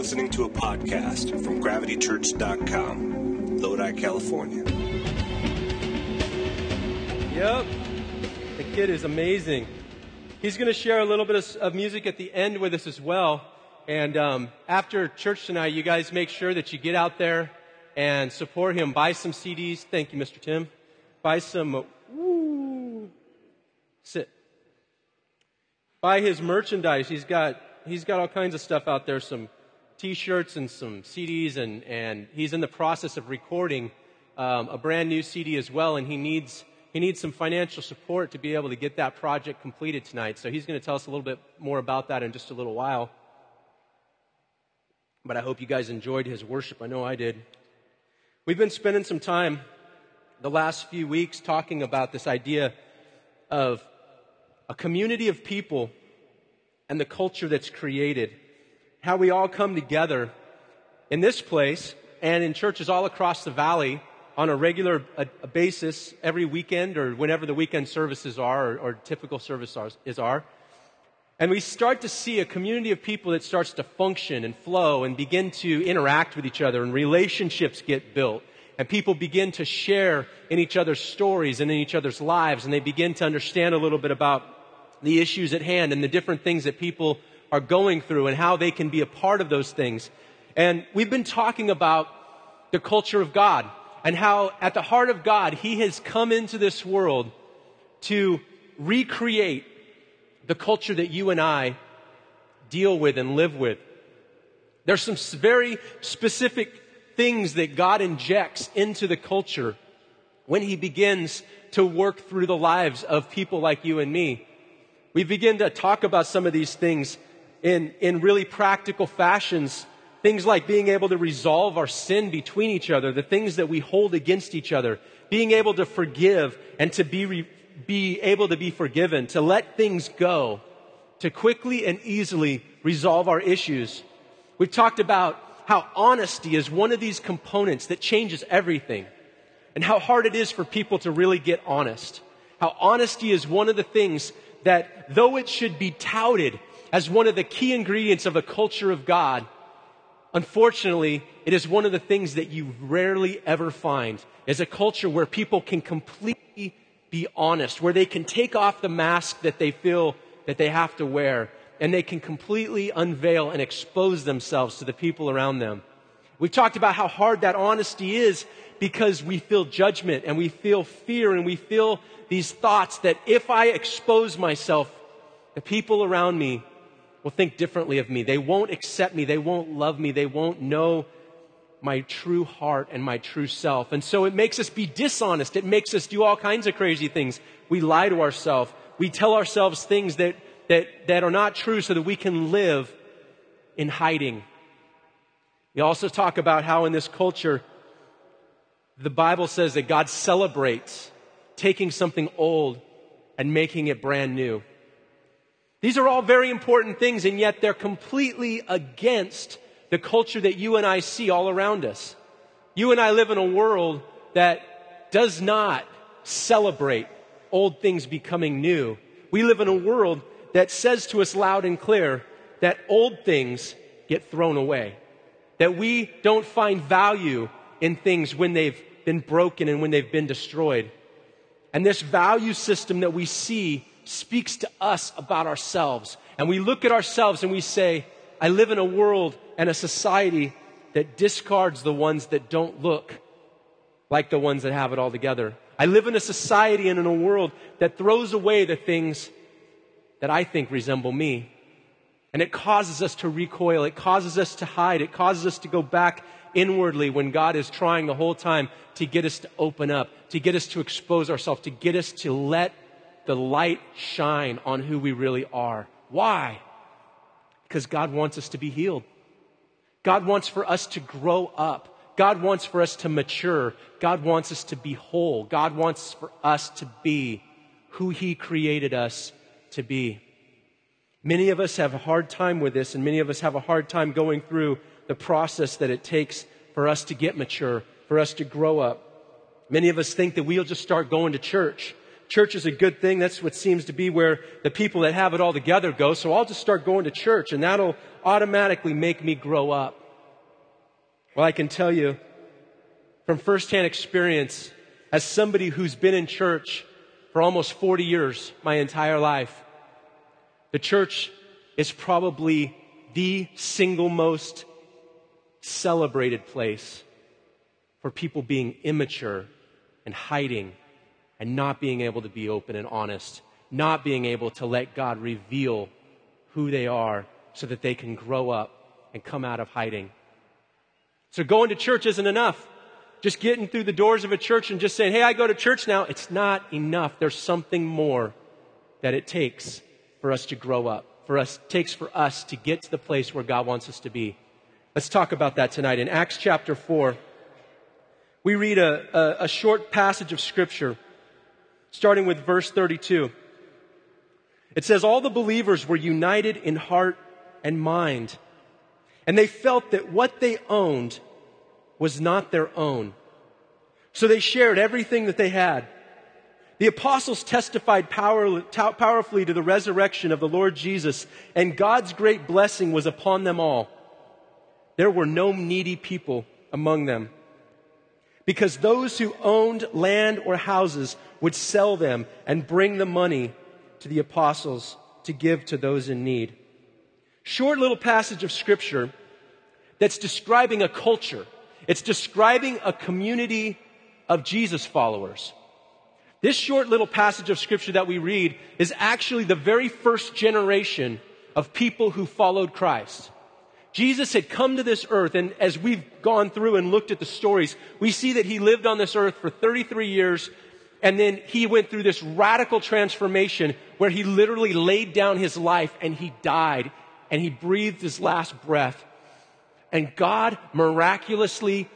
listening to a podcast from gravitychurch.com, Lodi, California. Yep. The kid is amazing. He's going to share a little bit of, music at the end with us as well. And um, after church tonight, you guys make sure that you get out there and support him. Buy some CDs. Thank you, Mr. Tim. Buy some. Woo, sit. Buy his merchandise. He's got he's got all kinds of stuff out there. Some T-shirts and some CDs, and and he's in the process of recording um, a brand new CD as well. And he needs he needs some financial support to be able to get that project completed tonight. So he's going to tell us a little bit more about that in just a little while. But I hope you guys enjoyed his worship. I know I did. We've been spending some time the last few weeks talking about this idea of a community of people and the culture that's created. How we all come together in this place and in churches all across the valley on a regular basis every weekend or whenever the weekend services are or, or typical is are. And we start to see a community of people that starts to function and flow and begin to interact with each other and relationships get built. And people begin to share in each other's stories and in each other's lives and they begin to understand a little bit about the issues at hand and the different things that people are going through and how they can be a part of those things. And we've been talking about the culture of God and how at the heart of God, He has come into this world to recreate the culture that you and I deal with and live with. There's some very specific things that God injects into the culture when He begins to work through the lives of people like you and me. We begin to talk about some of these things in, in really practical fashions Things like being able to resolve our sin between each other, the things that we hold against each other, being able to forgive and to be, re, be able to be forgiven, to let things go, to quickly and easily resolve our issues. We've talked about how honesty is one of these components that changes everything and how hard it is for people to really get honest. How honesty is one of the things that though it should be touted as one of the key ingredients of the culture of God, Unfortunately, it is one of the things that you rarely ever find is a culture where people can completely be honest, where they can take off the mask that they feel that they have to wear, and they can completely unveil and expose themselves to the people around them. We've talked about how hard that honesty is because we feel judgment and we feel fear and we feel these thoughts that if I expose myself, the people around me will think differently of me. They won't accept me. They won't love me. They won't know my true heart and my true self. And so it makes us be dishonest. It makes us do all kinds of crazy things. We lie to ourselves. We tell ourselves things that, that, that are not true so that we can live in hiding. We also talk about how in this culture, the Bible says that God celebrates taking something old and making it brand new. These are all very important things, and yet they're completely against the culture that you and I see all around us. You and I live in a world that does not celebrate old things becoming new. We live in a world that says to us loud and clear that old things get thrown away. That we don't find value in things when they've been broken and when they've been destroyed. And this value system that we see speaks to us about ourselves. And we look at ourselves and we say, I live in a world and a society that discards the ones that don't look like the ones that have it all together. I live in a society and in a world that throws away the things that I think resemble me. And it causes us to recoil. It causes us to hide. It causes us to go back inwardly when God is trying the whole time to get us to open up, to get us to expose ourselves, to get us to let the light shine on who we really are. Why? Because God wants us to be healed. God wants for us to grow up. God wants for us to mature. God wants us to be whole. God wants for us to be who He created us to be. Many of us have a hard time with this, and many of us have a hard time going through the process that it takes for us to get mature, for us to grow up. Many of us think that we'll just start going to church church is a good thing. That's what seems to be where the people that have it all together go. So I'll just start going to church and that'll automatically make me grow up. Well, I can tell you from firsthand experience as somebody who's been in church for almost 40 years, my entire life, the church is probably the single most celebrated place for people being immature and hiding and not being able to be open and honest, not being able to let God reveal who they are so that they can grow up and come out of hiding. So going to church isn't enough. Just getting through the doors of a church and just saying, hey, I go to church now, it's not enough. There's something more that it takes for us to grow up, for us, takes for us to get to the place where God wants us to be. Let's talk about that tonight. In Acts chapter 4, we read a, a, a short passage of scripture starting with verse 32. It says, All the believers were united in heart and mind, and they felt that what they owned was not their own. So they shared everything that they had. The apostles testified power, powerfully to the resurrection of the Lord Jesus, and God's great blessing was upon them all. There were no needy people among them because those who owned land or houses would sell them and bring the money to the apostles to give to those in need. Short little passage of scripture that's describing a culture. It's describing a community of Jesus followers. This short little passage of scripture that we read is actually the very first generation of people who followed Christ. Jesus had come to this earth, and as we've gone through and looked at the stories, we see that he lived on this earth for 33 years, and then he went through this radical transformation where he literally laid down his life and he died, and he breathed his last breath. And God miraculously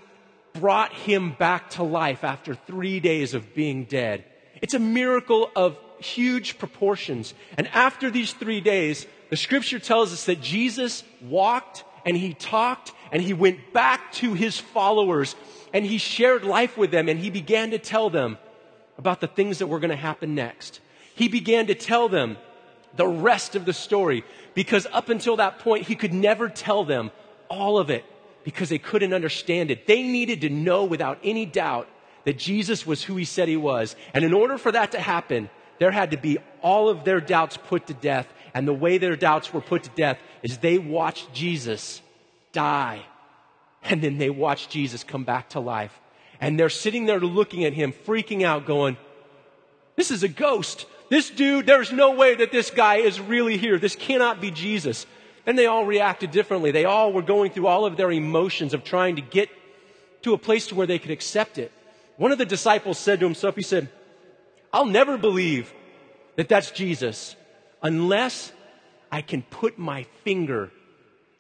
brought him back to life after three days of being dead. It's a miracle of huge proportions. And after these three days, the scripture tells us that Jesus walked and he talked and he went back to his followers and he shared life with them and he began to tell them about the things that were going to happen next. He began to tell them the rest of the story because up until that point, he could never tell them all of it because they couldn't understand it. They needed to know without any doubt that Jesus was who he said he was. And in order for that to happen, there had to be all of their doubts put to death and the way their doubts were put to death is they watched Jesus die. And then they watched Jesus come back to life. And they're sitting there looking at him, freaking out, going, This is a ghost. This dude, there's no way that this guy is really here. This cannot be Jesus. And they all reacted differently. They all were going through all of their emotions of trying to get to a place to where they could accept it. One of the disciples said to himself, he said, I'll never believe that that's Jesus unless I can put my finger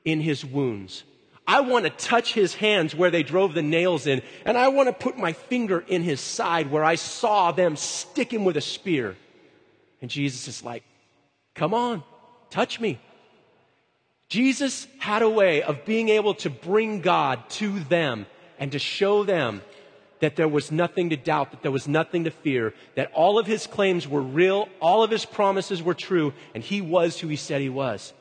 in his wounds. I want to touch his hands where they drove the nails in, and I want to put my finger in his side where I saw them stick him with a spear. And Jesus is like, Come on, touch me. Jesus had a way of being able to bring God to them and to show them that there was nothing to doubt, that there was nothing to fear, that all of his claims were real, all of his promises were true, and he was who he said he was.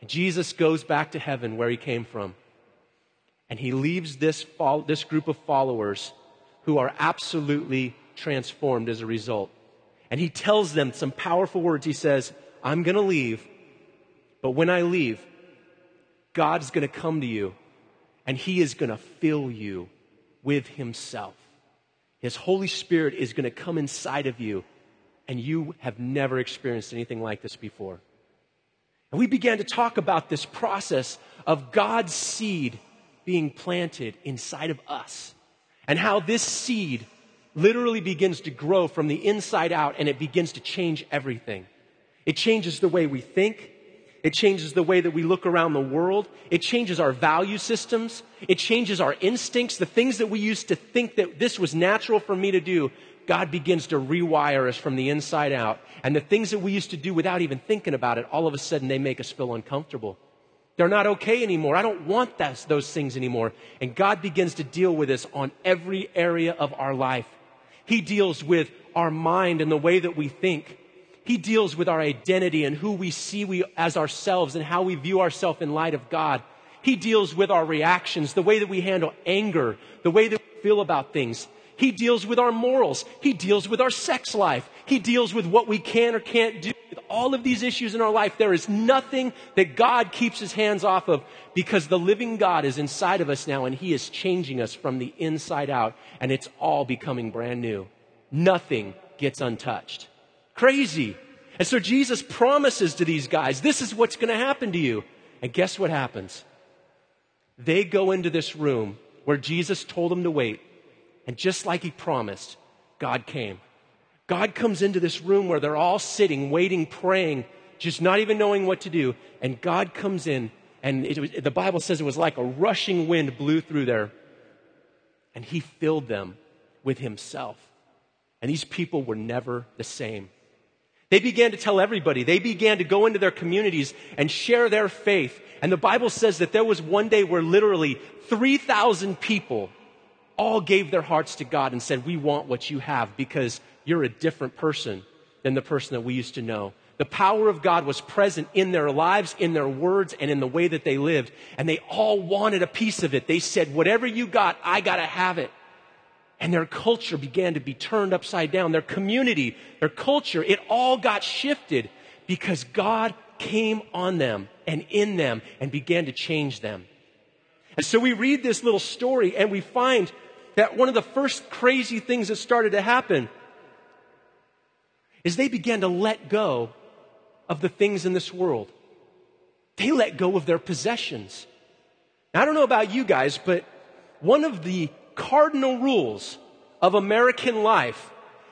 And Jesus goes back to heaven where he came from. And he leaves this, this group of followers who are absolutely transformed as a result. And he tells them some powerful words. He says, I'm going to leave, but when I leave, God's going to come to you and he is going to fill you with Himself. His Holy Spirit is going to come inside of you, and you have never experienced anything like this before. And we began to talk about this process of God's seed being planted inside of us, and how this seed literally begins to grow from the inside out and it begins to change everything. It changes the way we think, it changes the way that we look around the world. It changes our value systems. It changes our instincts. The things that we used to think that this was natural for me to do, God begins to rewire us from the inside out. And the things that we used to do without even thinking about it, all of a sudden they make us feel uncomfortable. They're not okay anymore. I don't want that, those things anymore. And God begins to deal with us on every area of our life. He deals with our mind and the way that we think. He deals with our identity and who we see we, as ourselves and how we view ourselves in light of God. He deals with our reactions, the way that we handle anger, the way that we feel about things. He deals with our morals. He deals with our sex life. He deals with what we can or can't do. With all of these issues in our life, there is nothing that God keeps his hands off of because the living God is inside of us now and he is changing us from the inside out and it's all becoming brand new. Nothing gets untouched. Crazy. And so Jesus promises to these guys, this is what's going to happen to you. And guess what happens? They go into this room where Jesus told them to wait. And just like he promised, God came. God comes into this room where they're all sitting, waiting, praying, just not even knowing what to do. And God comes in, and was, the Bible says it was like a rushing wind blew through there. And he filled them with himself. And these people were never the same. They began to tell everybody. They began to go into their communities and share their faith. And the Bible says that there was one day where literally 3,000 people all gave their hearts to God and said, We want what you have because you're a different person than the person that we used to know. The power of God was present in their lives, in their words, and in the way that they lived. And they all wanted a piece of it. They said, Whatever you got, I got to have it and their culture began to be turned upside down. Their community, their culture, it all got shifted because God came on them and in them and began to change them. And so we read this little story and we find that one of the first crazy things that started to happen is they began to let go of the things in this world. They let go of their possessions. Now, I don't know about you guys, but one of the cardinal rules of American life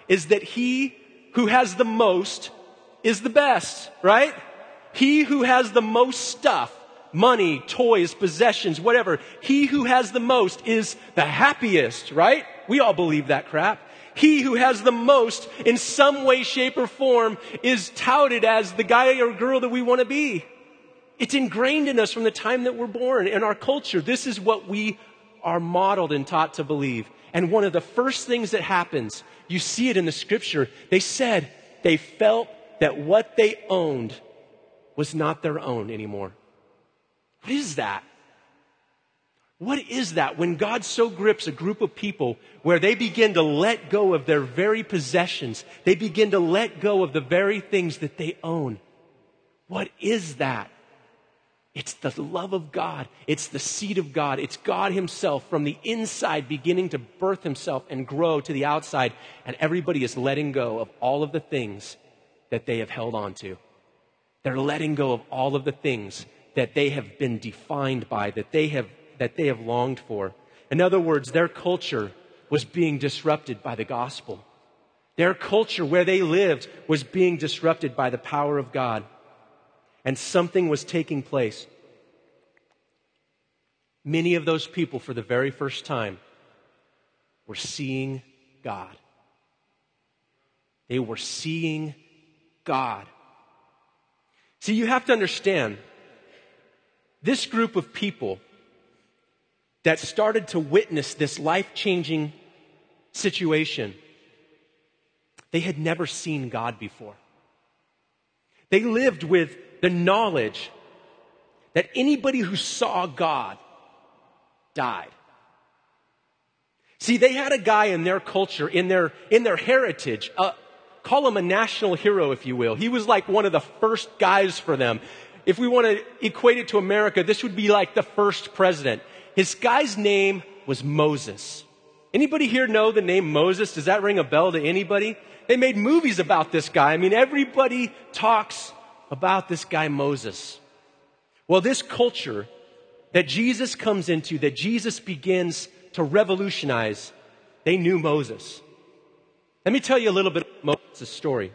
is that he who has the most is the best, right? He who has the most stuff, money, toys, possessions, whatever, he who has the most is the happiest, right? We all believe that crap. He who has the most in some way, shape, or form is touted as the guy or girl that we want to be. It's ingrained in us from the time that we're born in our culture. This is what we are modeled and taught to believe. And one of the first things that happens, you see it in the scripture, they said they felt that what they owned was not their own anymore. What is that? What is that when God so grips a group of people where they begin to let go of their very possessions? They begin to let go of the very things that they own. What is that? It's the love of God. It's the seed of God. It's God Himself from the inside beginning to birth Himself and grow to the outside. And everybody is letting go of all of the things that they have held on to. They're letting go of all of the things that they have been defined by, that they have, that they have longed for. In other words, their culture was being disrupted by the gospel. Their culture, where they lived, was being disrupted by the power of God and something was taking place. Many of those people, for the very first time, were seeing God. They were seeing God. See, you have to understand this group of people that started to witness this life changing situation, they had never seen God before. They lived with the knowledge that anybody who saw God died. See, they had a guy in their culture, in their, in their heritage, uh, call him a national hero, if you will. He was like one of the first guys for them. If we want to equate it to America, this would be like the first president. His guy's name was Moses. Anybody here know the name Moses? Does that ring a bell to anybody? They made movies about this guy. I mean, everybody talks about this guy Moses? Well, this culture that Jesus comes into, that Jesus begins to revolutionize, they knew Moses. Let me tell you a little bit of Moses' story.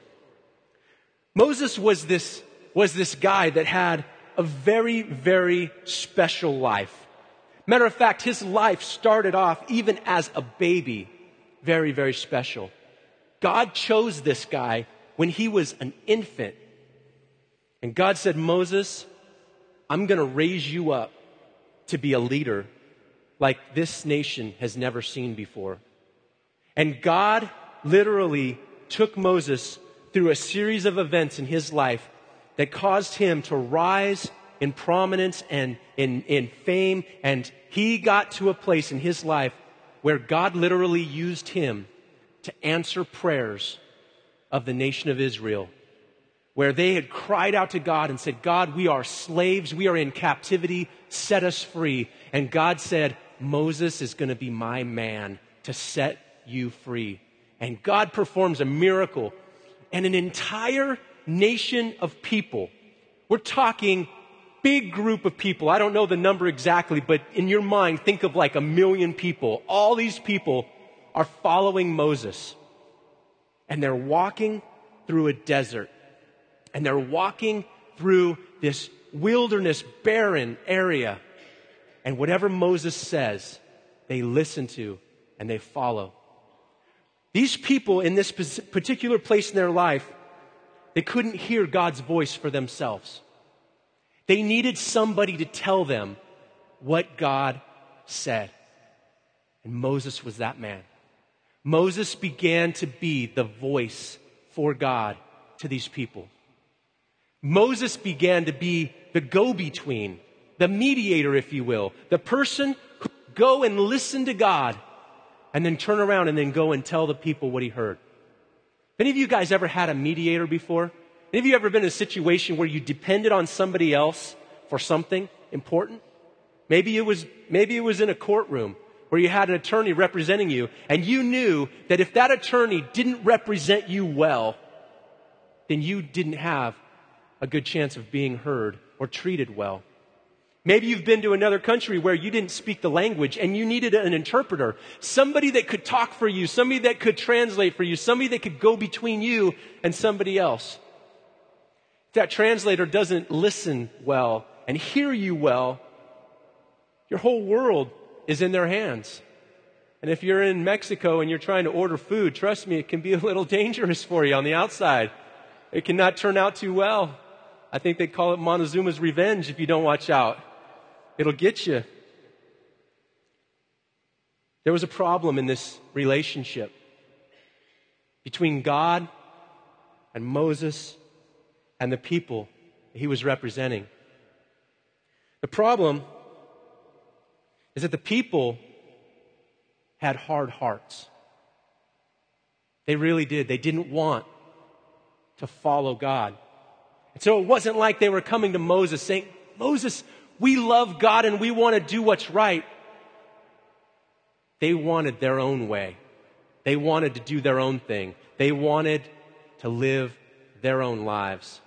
Moses was this, was this guy that had a very, very special life. Matter of fact, his life started off even as a baby, very, very special. God chose this guy when he was an infant and God said, Moses, I'm going to raise you up to be a leader like this nation has never seen before. And God literally took Moses through a series of events in his life that caused him to rise in prominence and in, in fame. And he got to a place in his life where God literally used him to answer prayers of the nation of Israel, where they had cried out to God and said, God, we are slaves. We are in captivity. Set us free. And God said, Moses is going to be my man to set you free. And God performs a miracle and an entire nation of people. We're talking big group of people. I don't know the number exactly, but in your mind, think of like a million people. All these people are following Moses. And they're walking through a desert. And they're walking through this wilderness, barren area. And whatever Moses says, they listen to and they follow. These people in this particular place in their life, they couldn't hear God's voice for themselves. They needed somebody to tell them what God said. And Moses was that man. Moses began to be the voice for God to these people. Moses began to be the go between the mediator, if you will, the person who go and listen to God and then turn around and then go and tell the people what he heard. Any of you guys ever had a mediator before? Any of you ever been in a situation where you depended on somebody else for something important? Maybe it was, maybe it was in a courtroom where you had an attorney representing you and you knew that if that attorney didn't represent you well, then you didn't have a good chance of being heard or treated well. Maybe you've been to another country where you didn't speak the language and you needed an interpreter. Somebody that could talk for you, somebody that could translate for you, somebody that could go between you and somebody else. If that translator doesn't listen well and hear you well, your whole world is in their hands. And if you're in Mexico and you're trying to order food, trust me, it can be a little dangerous for you on the outside. It cannot turn out too well. I think they call it Montezuma's revenge if you don't watch out. It'll get you. There was a problem in this relationship between God and Moses and the people he was representing. The problem is that the people had hard hearts. They really did. They didn't want to follow God. And so it wasn't like they were coming to Moses saying, Moses, we love God and we want to do what's right. They wanted their own way. They wanted to do their own thing. They wanted to live their own lives.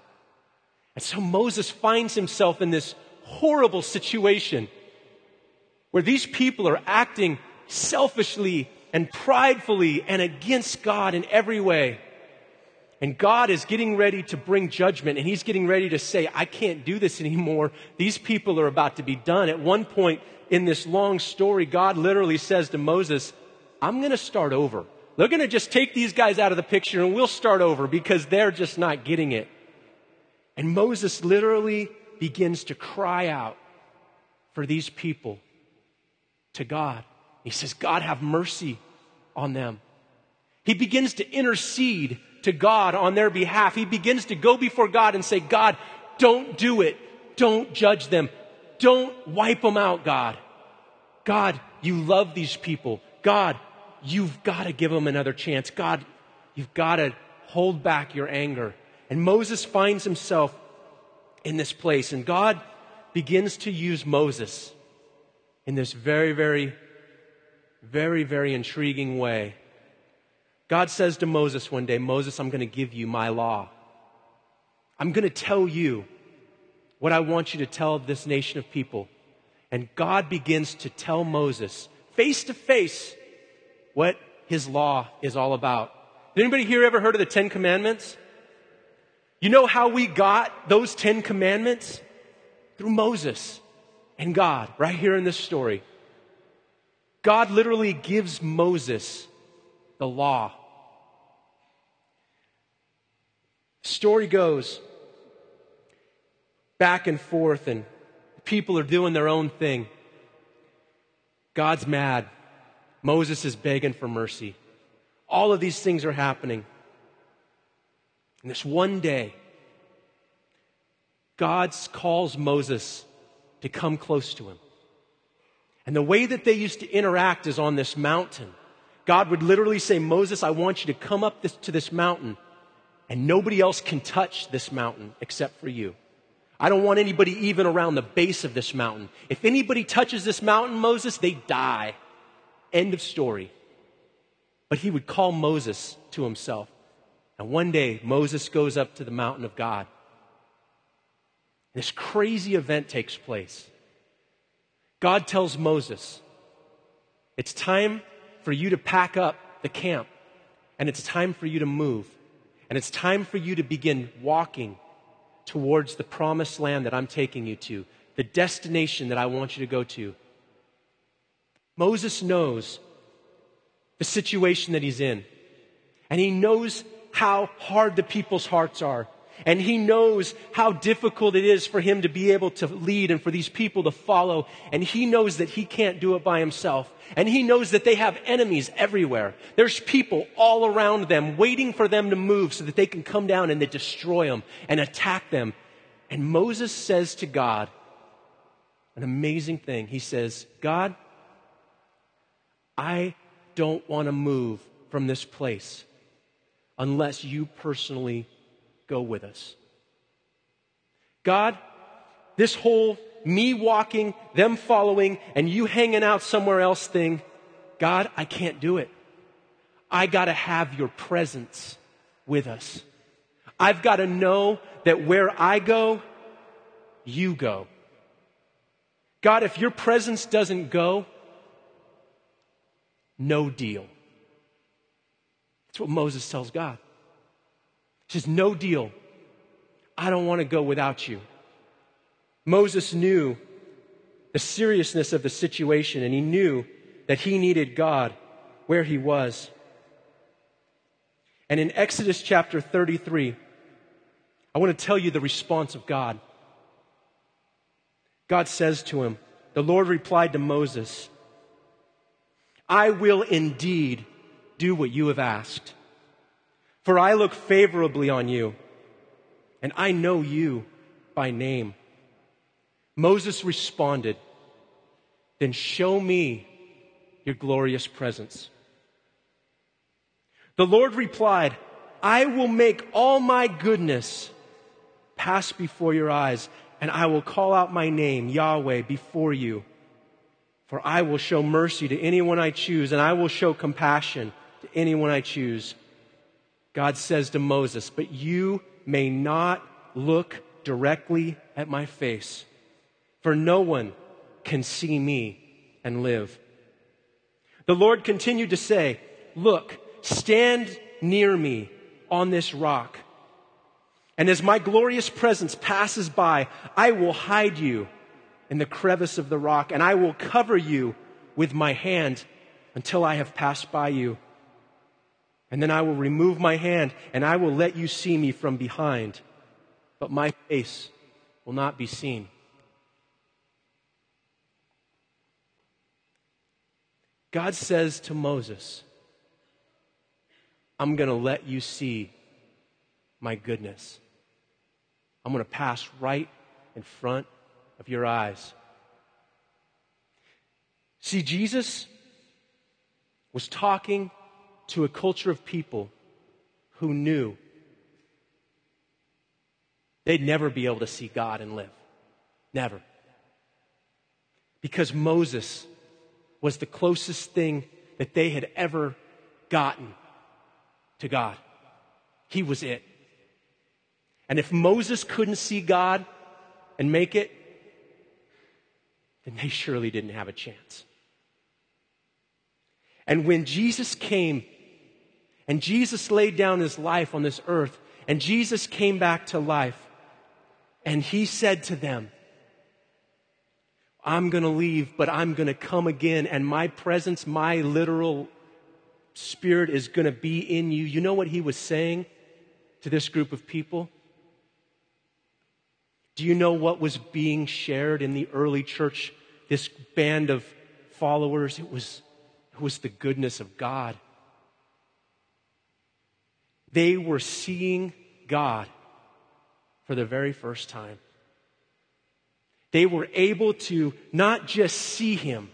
And so Moses finds himself in this horrible situation where these people are acting selfishly and pridefully and against God in every way. And God is getting ready to bring judgment, and He's getting ready to say, I can't do this anymore. These people are about to be done. At one point in this long story, God literally says to Moses, I'm going to start over. They're going to just take these guys out of the picture and we'll start over because they're just not getting it. And Moses literally begins to cry out for these people to God. He says, God, have mercy on them. He begins to intercede to God on their behalf. He begins to go before God and say, God, don't do it. Don't judge them. Don't wipe them out, God. God, you love these people. God, you've got to give them another chance. God, you've got to hold back your anger. And Moses finds himself in this place, and God begins to use Moses in this very, very, very, very intriguing way God says to Moses one day, Moses, I'm going to give you my law. I'm going to tell you what I want you to tell this nation of people. And God begins to tell Moses face to face what his law is all about. Did anybody here ever heard of the Ten Commandments? You know how we got those Ten Commandments? Through Moses and God, right here in this story. God literally gives Moses the law. Story goes back and forth, and people are doing their own thing. God's mad. Moses is begging for mercy. All of these things are happening. And this one day, God calls Moses to come close to him. And the way that they used to interact is on this mountain. God would literally say, Moses, I want you to come up this, to this mountain, and nobody else can touch this mountain except for you. I don't want anybody even around the base of this mountain. If anybody touches this mountain, Moses, they die. End of story. But he would call Moses to himself. And one day, Moses goes up to the mountain of God. This crazy event takes place. God tells Moses, It's time for you to pack up the camp, and it's time for you to move, and it's time for you to begin walking towards the promised land that I'm taking you to, the destination that I want you to go to. Moses knows the situation that he's in, and he knows how hard the people's hearts are. And he knows how difficult it is for him to be able to lead and for these people to follow. And he knows that he can't do it by himself. And he knows that they have enemies everywhere. There's people all around them waiting for them to move so that they can come down and they destroy them and attack them. And Moses says to God an amazing thing. He says, God, I don't want to move from this place unless you personally go with us. God, this whole me walking, them following, and you hanging out somewhere else thing, God, I can't do it. I got to have your presence with us. I've got to know that where I go, you go. God, if your presence doesn't go, no deal. That's what Moses tells God. Says, No deal. I don't want to go without you. Moses knew the seriousness of the situation and he knew that he needed God where he was. And in Exodus chapter 33, I want to tell you the response of God. God says to him, The Lord replied to Moses, I will indeed do what you have asked. For I look favorably on you, and I know you by name. Moses responded, Then show me your glorious presence. The Lord replied, I will make all my goodness pass before your eyes, and I will call out my name, Yahweh, before you. For I will show mercy to anyone I choose, and I will show compassion to anyone I choose. God says to Moses, But you may not look directly at my face, for no one can see me and live. The Lord continued to say, Look, stand near me on this rock. And as my glorious presence passes by, I will hide you in the crevice of the rock, and I will cover you with my hand until I have passed by you. And then I will remove my hand, and I will let you see me from behind, but my face will not be seen. God says to Moses, I'm going to let you see my goodness. I'm going to pass right in front of your eyes. See, Jesus was talking to a culture of people who knew they'd never be able to see God and live. Never. Because Moses was the closest thing that they had ever gotten to God. He was it. And if Moses couldn't see God and make it, then they surely didn't have a chance. And when Jesus came and Jesus laid down his life on this earth, and Jesus came back to life, and he said to them, I'm going to leave, but I'm going to come again, and my presence, my literal spirit is going to be in you. You know what he was saying to this group of people? Do you know what was being shared in the early church? This band of followers, it was, it was the goodness of God. They were seeing God for the very first time. They were able to not just see him,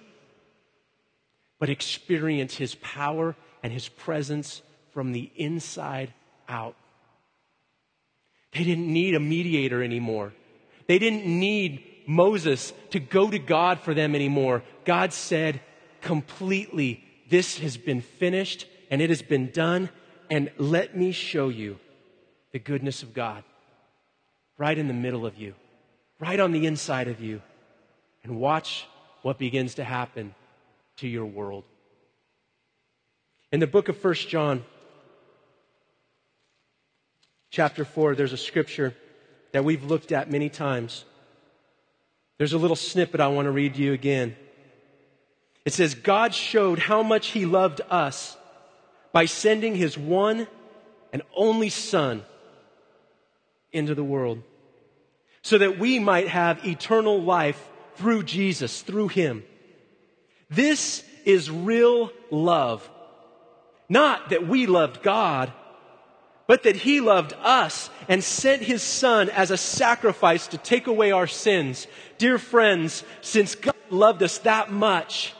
but experience his power and his presence from the inside out. They didn't need a mediator anymore. They didn't need Moses to go to God for them anymore. God said completely, This has been finished and it has been done, and let me show you the goodness of God right in the middle of you, right on the inside of you, and watch what begins to happen to your world. In the book of First John, chapter 4, there's a scripture that we've looked at many times. There's a little snippet I want to read to you again. It says, God showed how much He loved us by sending His one and only Son into the world so that we might have eternal life through Jesus, through Him. This is real love. Not that we loved God, but that He loved us and sent His Son as a sacrifice to take away our sins. Dear friends, since God loved us that much,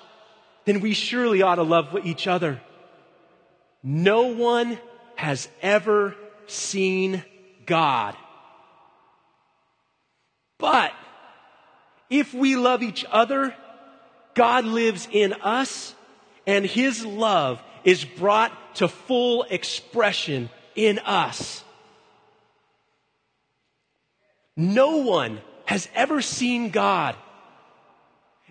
then we surely ought to love each other. No one has ever seen God. But if we love each other, God lives in us and his love is brought to full expression in us. No one has ever seen God.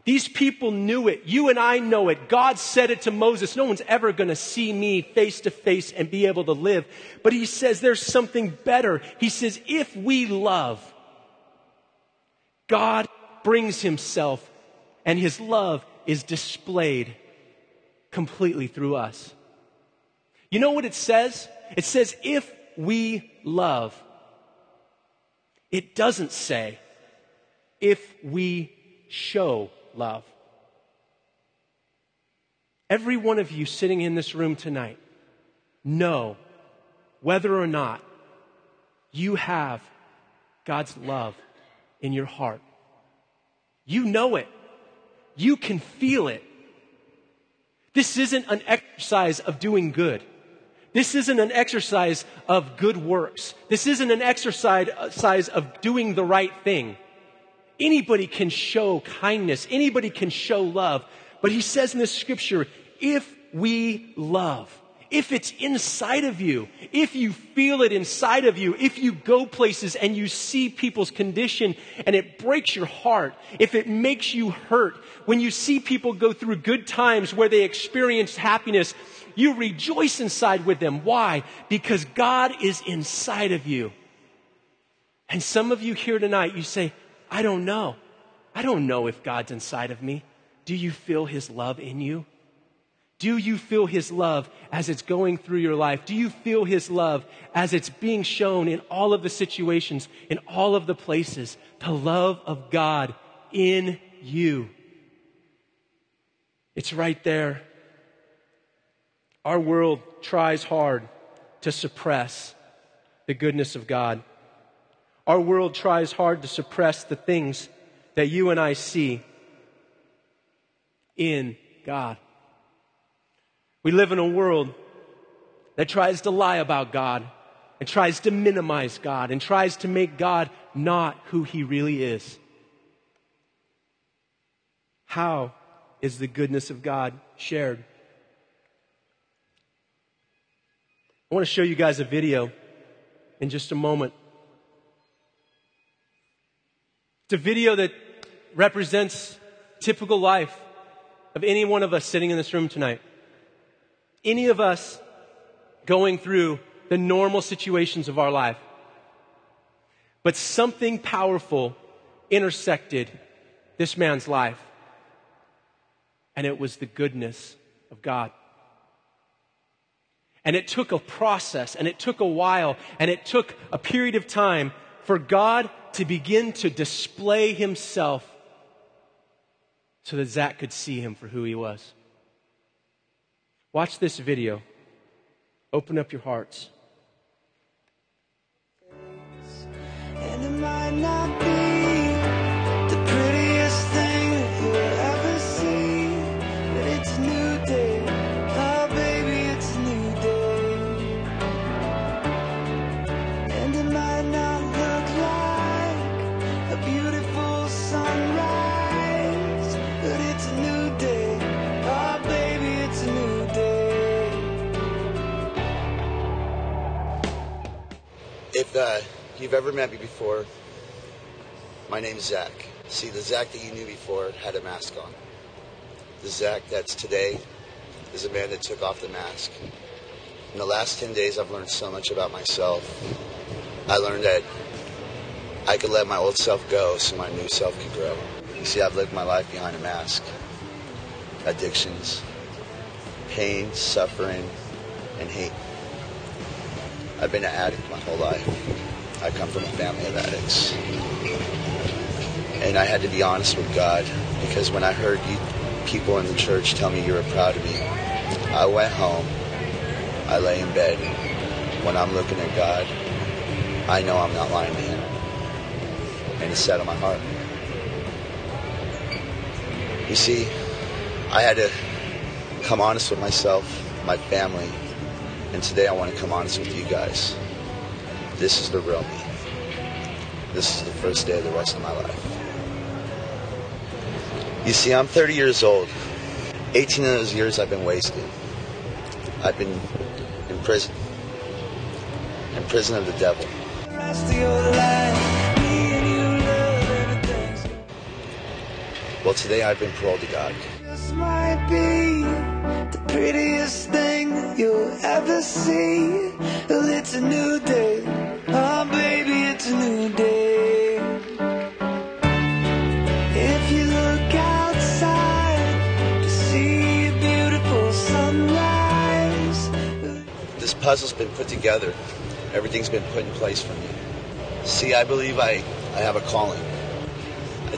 These people knew it. You and I know it. God said it to Moses. No one's ever going to see me face to face and be able to live. But he says there's something better. He says, if we love, God brings himself and his love is displayed completely through us. You know what it says? It says, if we love. It doesn't say, if we show love. Every one of you sitting in this room tonight know whether or not you have God's love in your heart. You know it. You can feel it. This isn't an exercise of doing good. This isn't an exercise of good works. This isn't an exercise uh, of doing the right thing. Anybody can show kindness. Anybody can show love. But he says in this scripture, if we love, if it's inside of you, if you feel it inside of you, if you go places and you see people's condition and it breaks your heart, if it makes you hurt, when you see people go through good times where they experience happiness, you rejoice inside with them. Why? Because God is inside of you. And some of you here tonight, you say, I don't know. I don't know if God's inside of me. Do you feel his love in you? Do you feel His love as it's going through your life? Do you feel His love as it's being shown in all of the situations, in all of the places? The love of God in you. It's right there. Our world tries hard to suppress the goodness of God. Our world tries hard to suppress the things that you and I see in God. We live in a world that tries to lie about God and tries to minimize God and tries to make God not who he really is. How is the goodness of God shared? I want to show you guys a video in just a moment. It's a video that represents typical life of any one of us sitting in this room tonight any of us going through the normal situations of our life. But something powerful intersected this man's life. And it was the goodness of God. And it took a process and it took a while and it took a period of time for God to begin to display himself so that Zach could see him for who he was. Watch this video. Open up your hearts. And it might not be the If uh, you've ever met me before, my name's Zach. See, the Zach that you knew before had a mask on. The Zach that's today is a man that took off the mask. In the last 10 days, I've learned so much about myself. I learned that I could let my old self go so my new self could grow. You see, I've lived my life behind a mask. Addictions, pain, suffering, and hate. I've been an addict my whole life. I come from a family of addicts. And I had to be honest with God because when I heard you people in the church tell me you were proud of me, I went home. I lay in bed. When I'm looking at God, I know I'm not lying to Him. And it's set on my heart. You see, I had to come honest with myself, my family, and today I want to come honest with you guys. This is the real me. This is the first day of the rest of my life. You see, I'm 30 years old. 18 of those years I've been wasted. I've been in prison. In prison of the devil. Well, today I've been paroled to God. Prettiest thing you'll ever see. Well, it's a new day. Oh, baby, it's a new day. If you look outside to see a beautiful sunrise. This puzzle's been put together. Everything's been put in place for me. See, I believe I, I have a calling.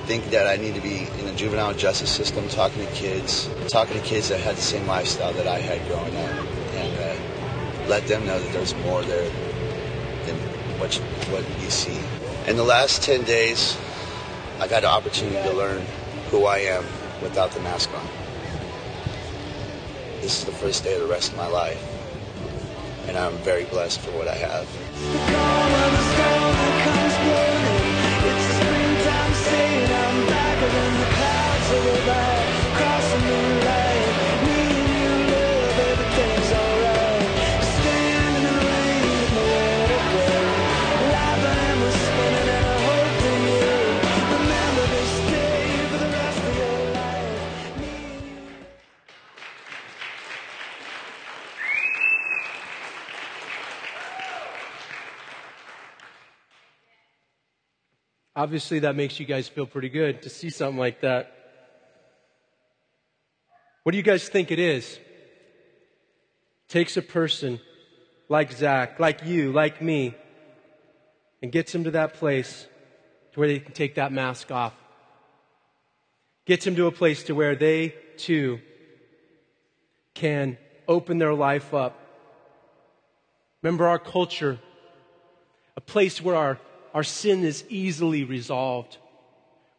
I think that I need to be in the juvenile justice system talking to kids, talking to kids that had the same lifestyle that I had growing up, and uh, let them know that there's more there than what you, what you see. In the last 10 days, I've had the opportunity to learn who I am without the mask on. This is the first day of the rest of my life, and I'm very blessed for what I have. Obviously, that makes you guys feel pretty good to see something like that. What do you guys think it is? Takes a person like Zach, like you, like me, and gets him to that place to where they can take that mask off. Gets him to a place to where they too can open their life up. Remember our culture, a place where our, our sin is easily resolved,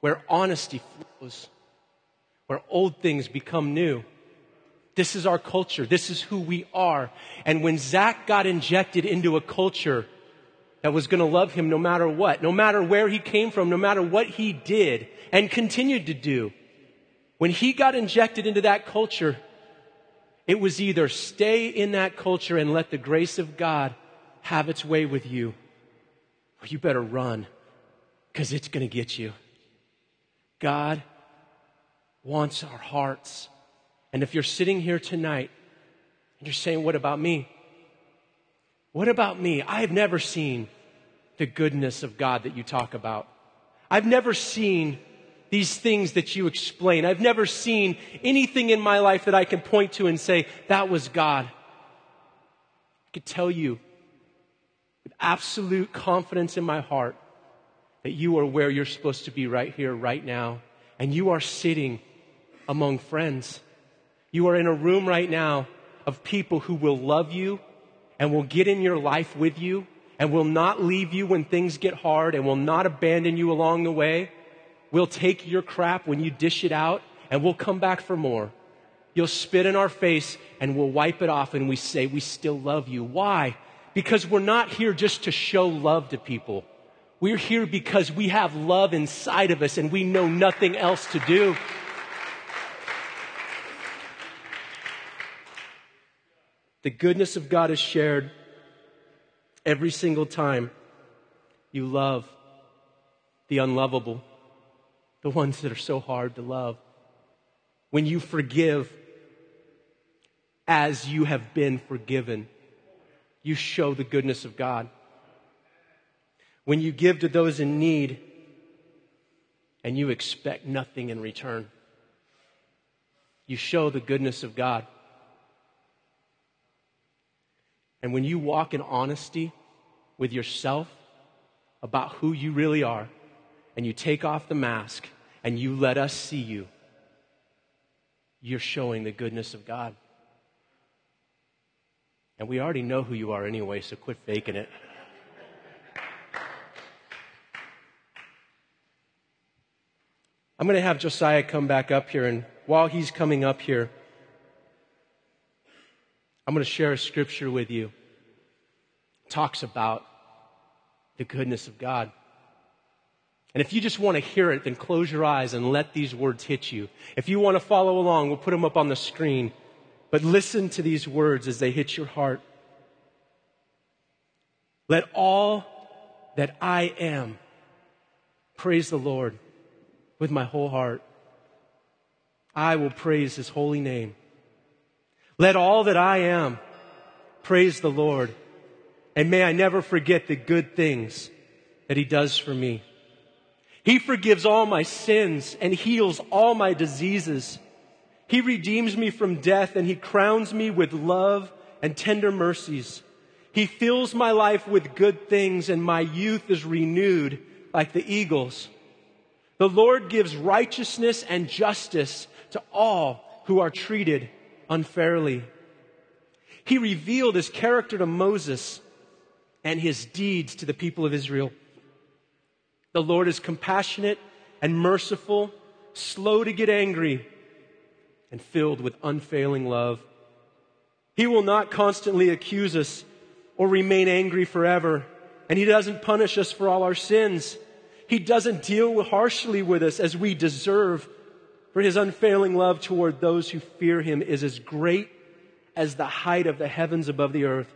where honesty flows, where old things become new. This is our culture. This is who we are. And when Zach got injected into a culture that was going to love him no matter what, no matter where he came from, no matter what he did and continued to do, when he got injected into that culture, it was either stay in that culture and let the grace of God have its way with you, or you better run because it's going to get you. God wants our hearts. And if you're sitting here tonight and you're saying, What about me? What about me? I've never seen the goodness of God that you talk about. I've never seen these things that you explain. I've never seen anything in my life that I can point to and say, that was God. I could tell you with absolute confidence in my heart that you are where you're supposed to be right here, right now. And you are sitting among friends. You are in a room right now of people who will love you and will get in your life with you and will not leave you when things get hard and will not abandon you along the way. We'll take your crap when you dish it out and we'll come back for more. You'll spit in our face and we'll wipe it off and we say, We still love you. Why? Because we're not here just to show love to people. We're here because we have love inside of us and we know nothing else to do. The goodness of God is shared every single time you love the unlovable, the ones that are so hard to love. When you forgive as you have been forgiven, you show the goodness of God. When you give to those in need and you expect nothing in return, you show the goodness of God. And when you walk in honesty with yourself about who you really are, and you take off the mask and you let us see you, you're showing the goodness of God. And we already know who you are anyway, so quit faking it. I'm going to have Josiah come back up here, and while he's coming up here, I'm going to share a scripture with you. It talks about the goodness of God. And if you just want to hear it, then close your eyes and let these words hit you. If you want to follow along, we'll put them up on the screen. But listen to these words as they hit your heart. Let all that I am praise the Lord with my whole heart. I will praise his holy name. Let all that I am praise the Lord. And may I never forget the good things that he does for me. He forgives all my sins and heals all my diseases. He redeems me from death and he crowns me with love and tender mercies. He fills my life with good things and my youth is renewed like the eagles. The Lord gives righteousness and justice to all who are treated unfairly. He revealed his character to Moses and his deeds to the people of Israel. The Lord is compassionate and merciful, slow to get angry, and filled with unfailing love. He will not constantly accuse us or remain angry forever, and he doesn't punish us for all our sins. He doesn't deal harshly with us as we deserve, for his unfailing love toward those who fear him is as great as the height of the heavens above the earth.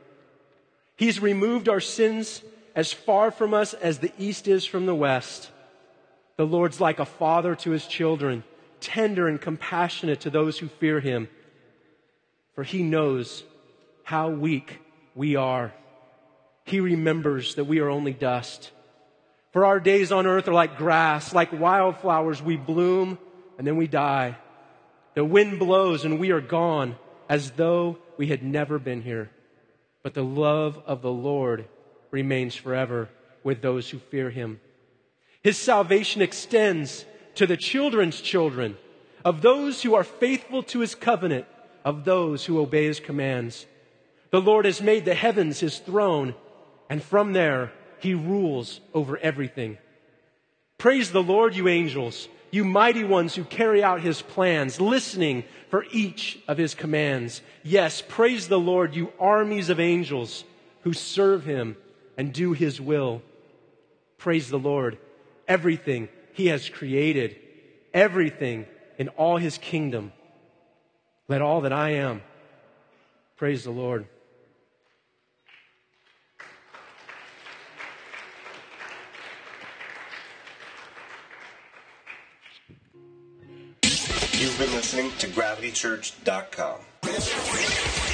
He's removed our sins as far from us as the east is from the west. The Lord's like a father to his children, tender and compassionate to those who fear him, for he knows how weak we are. He remembers that we are only dust. For our days on earth are like grass, like wildflowers. We bloom and then we die. The wind blows and we are gone as though we had never been here. But the love of the Lord remains forever with those who fear him. His salvation extends to the children's children, of those who are faithful to his covenant, of those who obey his commands. The Lord has made the heavens his throne, and from there he rules over everything. Praise the Lord, you angels, you mighty ones who carry out his plans, listening for each of his commands. Yes, praise the Lord, you armies of angels who serve him and do his will. Praise the Lord, everything he has created, everything in all his kingdom. Let all that I am praise the Lord. You've been listening to GravityChurch.com.